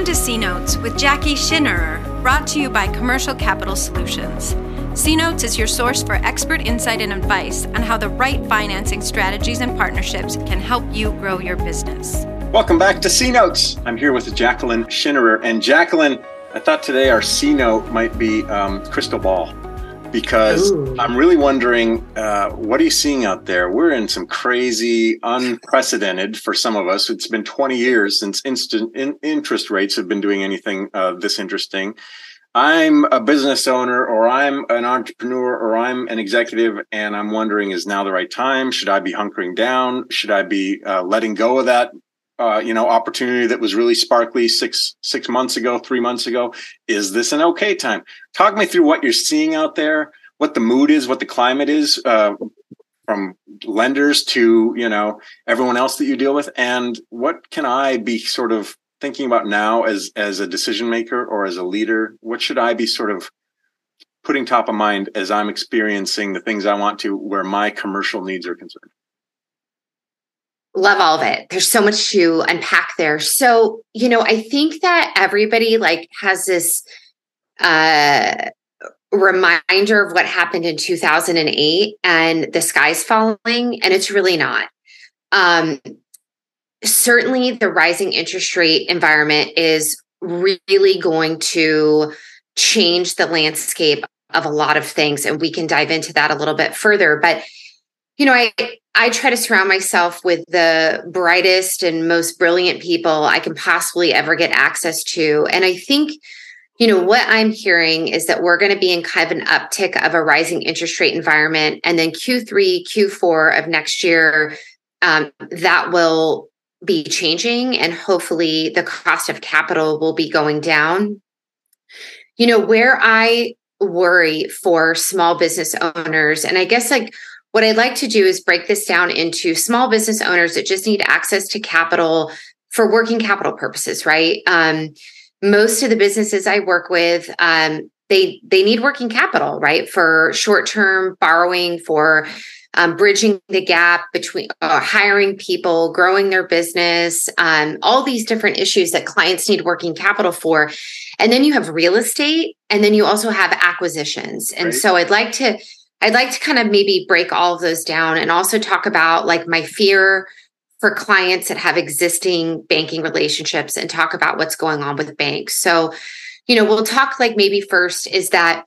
Welcome to C Notes with Jacqui Schinnerer, brought to you by Commercial Capital Solutions. C Notes is your source for expert insight and advice on how the right financing strategies and partnerships can help you grow your business. Welcome back to C Notes. I'm here with Jacqueline Schinnerer. And Jacqueline, I thought today our C note might be um, crystal ball because Ooh. I'm really wondering uh, what are you seeing out there? We're in some crazy, unprecedented for some of us. It's been 20 years since instant in, interest rates have been doing anything uh, this interesting. I'm a business owner or I'm an entrepreneur or I'm an executive and I'm wondering is now the right time? Should I be hunkering down? Should I be uh, letting go of that uh, you know opportunity that was really sparkly six six months ago three months ago. Is this an okay time? Talk me through what you're seeing out there what the mood is what the climate is uh, from lenders to you know everyone else that you deal with. And what can i be sort of thinking about now as as a decision maker or as a leader? What should i be sort of putting top of mind as i'm experiencing the things i want to where my commercial needs are concerned love all of it. There's so much to unpack there. So you know i think that everybody like has this uh reminder of what happened in 2008 and the sky's falling and it's really not. Um certainly the rising interest rate environment is really going to change the landscape of a lot of things and we can dive into that a little bit further but you know i I try to surround myself with the brightest and most brilliant people I can possibly ever get access to. And I think, you know, what I'm hearing is that we're going to be in kind of an uptick of a rising interest rate environment. And then Q3, Q4 of next year, um, that will be changing. And hopefully the cost of capital will be going down. You know, where I worry for small business owners, and I guess like, what I'd like to do is break this down into small business owners that just need access to capital for working capital purposes, right? Um, most of the businesses I work with, um, they they need working capital, right, for short term borrowing, for um, bridging the gap between uh, hiring people, growing their business, um, all these different issues that clients need working capital for. And then you have real estate, and then you also have acquisitions. And right. so I'd like to I'd like to kind of maybe break all of those down and also talk about like my fear for clients that have existing banking relationships and talk about what's going on with banks. So, you know, we'll talk like maybe first is that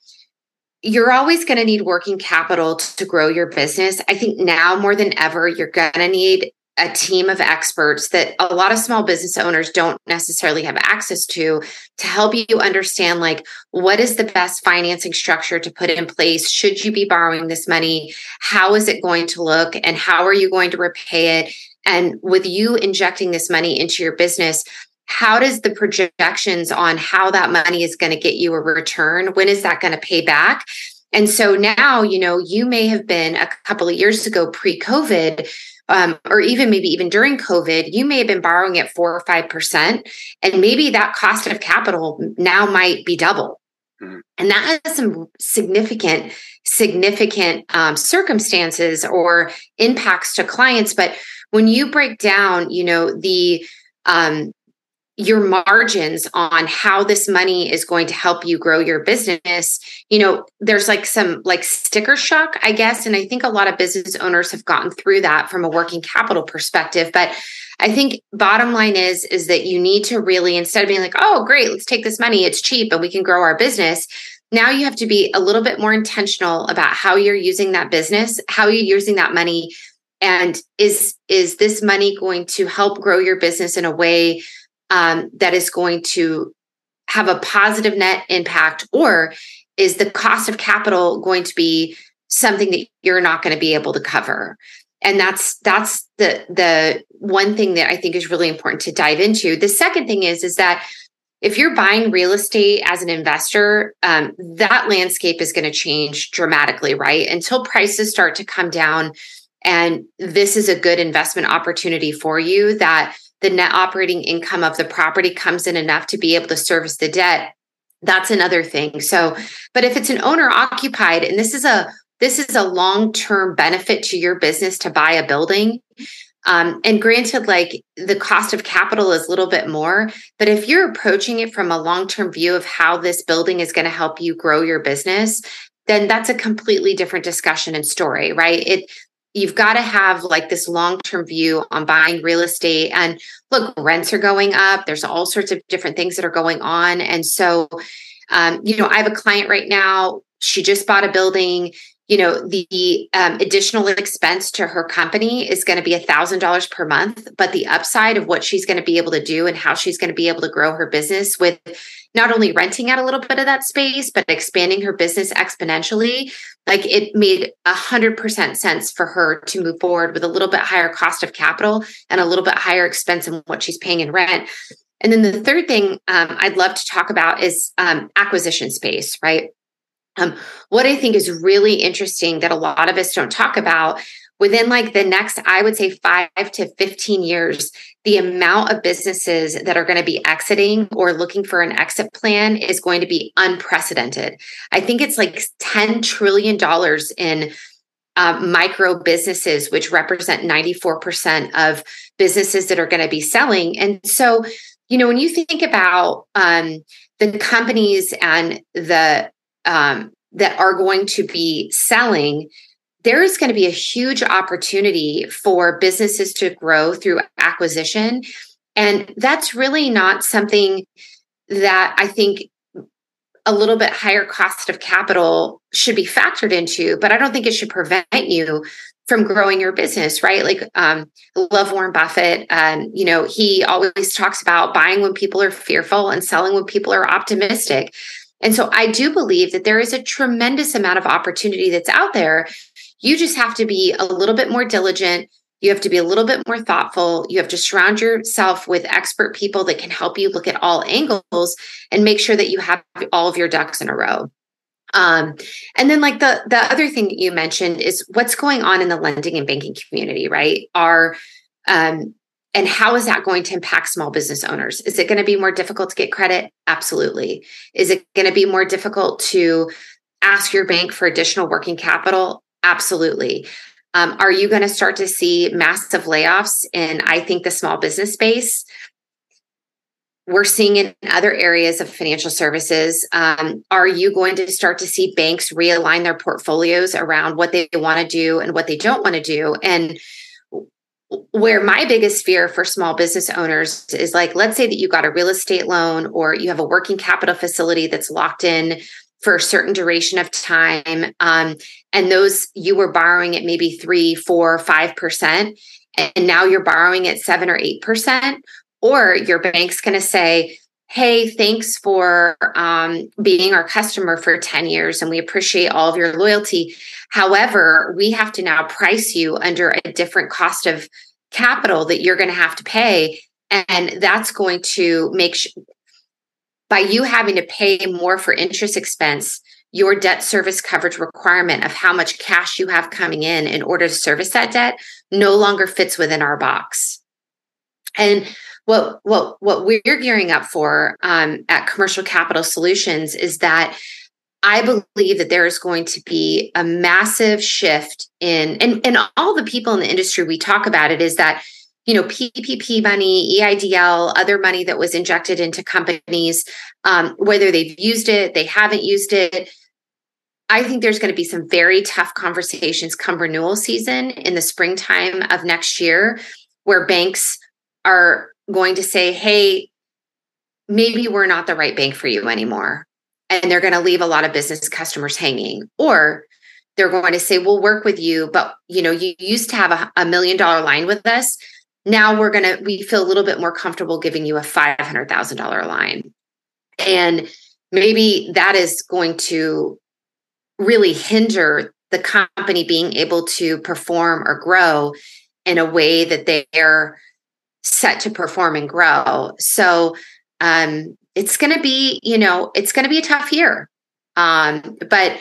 you're always going to need working capital to grow your business. I think now more than ever, you're going to need a team of experts that a lot of small business owners don't necessarily have access to to help you understand like what is the best financing structure to put in place? Should you be borrowing this money? How is it going to look? And how are you going to repay it? And with you injecting this money into your business how does the projections on how that money is going to get you a return when is that going to pay back? And so now you know you may have been a couple of years ago pre-covid um, or even maybe even during COVID, you may have been borrowing at four or five percent, and maybe that cost of capital now might be double. Mm-hmm. And that has some significant, significant um, circumstances or impacts to clients. But when you break down, you know, the um, your margins on how this money is going to help you grow your business. You know there's like some like sticker shock i guess and i think a lot of business owners have gotten through that from a working capital perspective but i think bottom line is is that you need to really instead of being like oh great let's take this money it's cheap and we can grow our business now you have to be a little bit more intentional about how you're using that business how you're using that money and is is this money going to help grow your business in a way um, that is going to have a positive net impact or is the cost of capital going to be something that you're not going to be able to cover? And that's that's the the one thing that i think is really important to dive into. The second thing is is that if you're buying real estate as an investor um, that landscape is going to change dramatically right? Until prices start to come down and this is a good investment opportunity for you that the net operating income of the property comes in enough to be able to service the debt that's another thing so but if it's an owner occupied and this is a this is a long term benefit to your business to buy a building Um, and granted, like the cost of capital is a little bit more, but if you're approaching it from a long term view of how this building is going to help you grow your business, then that's a completely different discussion and story, right? It you've got to have like this long term view on buying real estate. And look, rents are going up. There's all sorts of different things that are going on, and so um, you know, I have a client right now. She just bought a building you know the um, additional expense to her company is going to be a thousand dollars per month but the upside of what she's going to be able to do and how she's going to be able to grow her business with not only renting out a little bit of that space but expanding her business exponentially like it made a hundred percent sense for her to move forward with a little bit higher cost of capital and a little bit higher expense in what she's paying in rent. And then the third thing um, i'd love to talk about is um, acquisition space right um, what I think is really interesting that a lot of us don't talk about within like the next, I would say five to 15 years, the amount of businesses that are going to be exiting or looking for an exit plan is going to be unprecedented. I think it's like $10 trillion in uh, micro businesses, which represent 94% of businesses that are going to be selling. And so, you know, when you think about um, the companies and the um, that are going to be selling, there is going to be a huge opportunity for businesses to grow through acquisition. And that's really not something that I think a little bit higher cost of capital should be factored into, but I don't think it should prevent you from growing your business, right? Like, um, love Warren Buffett. Um, you know, he always talks about buying when people are fearful and selling when people are optimistic. And so I do believe that there is a tremendous amount of opportunity that's out there. You just have to be a little bit more diligent. You have to be a little bit more thoughtful. You have to surround yourself with expert people that can help you look at all angles and make sure that you have all of your ducks in a row. Um, and then like the the other thing that you mentioned is what's going on in the lending and banking community, right? Are um, and how is that going to impact small business owners? Is it going to be more difficult to get credit? Absolutely. Is it going to be more difficult to ask your bank for additional working capital? Absolutely. Um, are you going to start to see massive layoffs in, I think, the small business space? We're seeing in other areas of financial services. Um, are you going to start to see banks realign their portfolios around what they want to do and what they don't want to do? And where my biggest fear for small business owners is like let's say that you got a real estate loan or you have a working capital facility that's locked in for a certain duration of time um, and those you were borrowing at maybe three four five percent and now you're borrowing at seven or eight percent or your bank's going to say hey thanks for um, being our customer for 10 years and we appreciate all of your loyalty. However we have to now price you under a different cost of capital that you're going to have to pay and that's going to make sh- by you having to pay more for interest expense your debt service coverage requirement of how much cash you have coming in in order to service that debt no longer fits within our box. And what what what we're gearing up for um, at commercial capital solutions is that I believe that there is going to be a massive shift in, and, and all the people in the industry we talk about it is that, you know, PPP money, EIDL, other money that was injected into companies, um, whether they've used it, they haven't used it. I think there's going to be some very tough conversations come renewal season in the springtime of next year where banks are going to say, hey, maybe we're not the right bank for you anymore. And they're going to leave a lot of business customers hanging. Or they're going to say we'll work with you but you know you used to have a, a million dollar line with us. Now we're going to we feel a little bit more comfortable giving you a $500000 line. And maybe that is going to really hinder the company being able to perform or grow in a way that they're set to perform and grow so um, it's going to be, you know, it's going to be a tough year. Um, but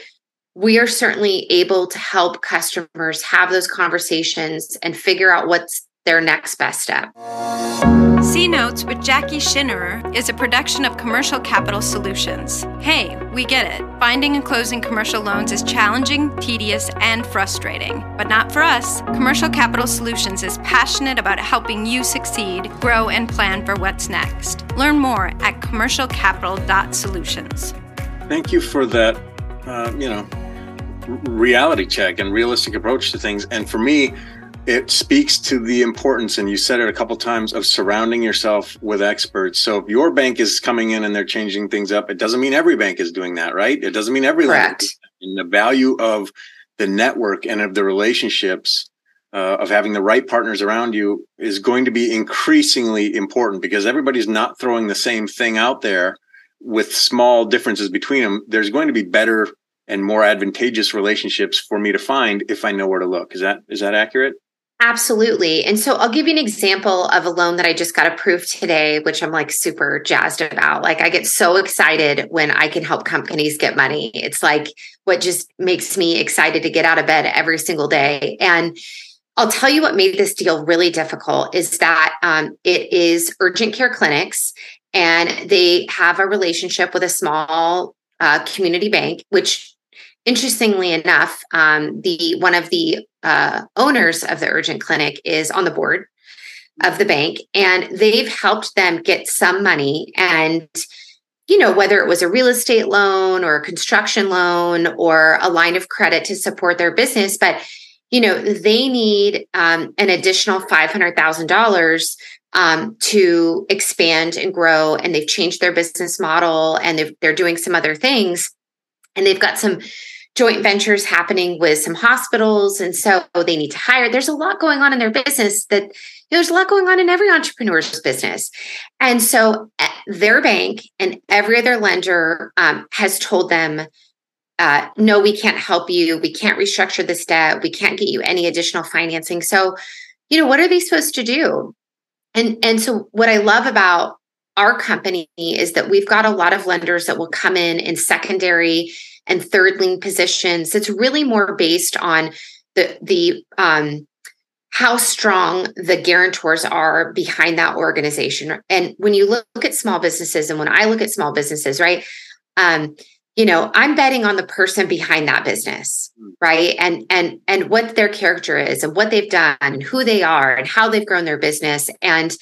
we are certainly able to help customers have those conversations and figure out what's their next best step. C Notes with Jacqui Schinnerer is a production of Commercial Capital Solutions. Hey, we get it. Finding and closing commercial loans is challenging, tedious, and frustrating. But not for us. Commercial Capital Solutions is passionate about helping you succeed, grow, and plan for what's next. Learn more at commercialcapital.solutions. Thank you for that, uh, you know, reality check and realistic approach to things. And for me, it speaks to the importance, and you said it a couple times, of surrounding yourself with experts. So if your bank is coming in and they're changing things up, it doesn't mean every bank is doing that, right? It doesn't mean every Correct. And the value of the network and of the relationships uh, of having the right partners around you is going to be increasingly important because everybody's not throwing the same thing out there with small differences between them. There's going to be better and more advantageous relationships for me to find if I know where to look. Is that is that accurate? Absolutely. And so I'll give you an example of a loan that I just got approved today, which I'm like super jazzed about. Like I get so excited when I can help companies get money. It's like what just makes me excited to get out of bed every single day. And I'll tell you what made this deal really difficult is that um, it is urgent care clinics and they have a relationship with a small uh, community bank, which interestingly enough, um, the one of the uh, owners of the urgent clinic is on the board of the bank, and they've helped them get some money. And you know whether it was a real estate loan or a construction loan or a line of credit to support their business, but you know they need um, an additional five hundred thousand dollars um, to expand and grow and they've changed their business model and they're doing some other things and they've got some joint ventures happening with some hospitals and so they need to hire. There's a lot going on in their business that you know, there's a lot going on in every entrepreneur's business. And so eh, their bank and every other lender um, has told them uh, no we can't help you. We can't restructure this debt. We can't get you any additional financing. So you know what are they supposed to do? And and so what i love about our company is that we've got a lot of lenders that will come in in secondary and third lien positions. It's really more based on the the um, how strong the guarantors are behind that organization. And when you look at small businesses, and when I look at small businesses, right, um, you know, I'm betting on the person behind that business, right, and and and what their character is, and what they've done, and who they are, and how they've grown their business, and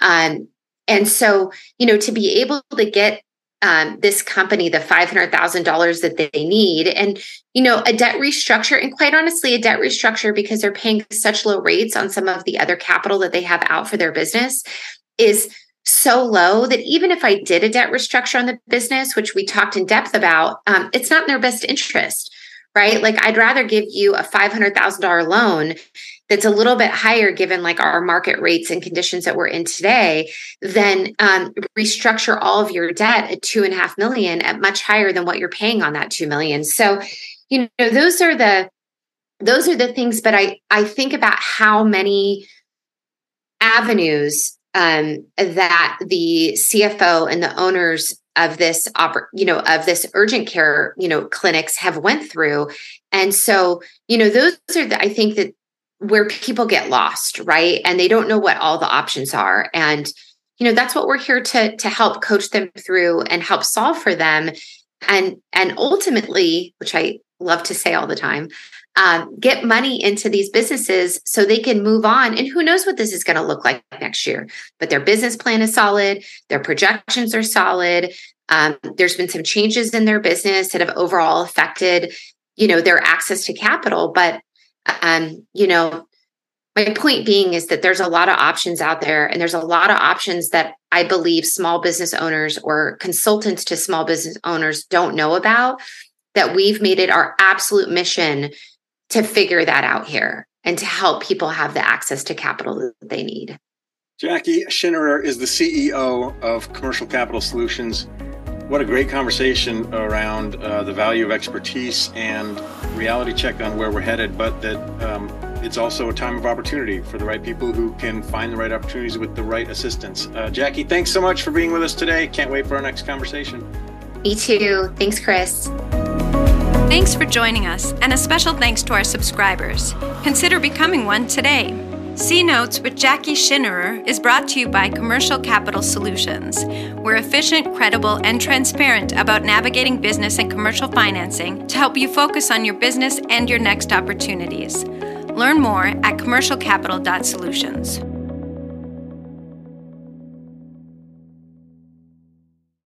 um, and so you know, to be able to get um, this company the $500,000 that they need. And, you know, a debt restructure, and quite honestly, a debt restructure because they're paying such low rates on some of the other capital that they have out for their business is so low that even if I did a debt restructure on the business, which we talked in depth about, um, it's not in their best interest, right? Like I'd rather give you a $500,000 loan that's a little bit higher given like our market rates and conditions that we're in today then um, restructure all of your debt at two and a half million at much higher than what you're paying on that two million so you know those are the those are the things but i i think about how many avenues um, that the cfo and the owners of this you know of this urgent care you know clinics have went through and so you know those are the i think that where people get lost, right? And they don't know what all the options are. And you know, that's what we're here to to help coach them through and help solve for them. And and ultimately, which I love to say all the time, um, get money into these businesses so they can move on. And who knows what this is going to look like next year? But their business plan is solid, their projections are solid. Um, there's been some changes in their business that have overall affected, you know, their access to capital. But um, you know, my point being is that there's a lot of options out there, and there's a lot of options that I believe small business owners or consultants to small business owners don't know about. That we've made it our absolute mission to figure that out here and to help people have the access to capital that they need. Jacqui Schinnerer is the CEO of Commercial Capital Solutions. What a great conversation around uh, the value of expertise and reality check on where we're headed, but that um, it's also a time of opportunity for the right people who can find the right opportunities with the right assistance. Uh, Jacqui, thanks so much for being with us today. Can't wait for our next conversation. Me too. Thanks, Chris. Thanks for joining us, and a special thanks to our subscribers. Consider becoming one today. C Notes with Jacqui Schinnerer is brought to you by Commercial Capital Solutions. We're efficient, credible, and transparent about navigating business and commercial financing to help you focus on your business and your next opportunities. Learn more at commercialcapital.solutions.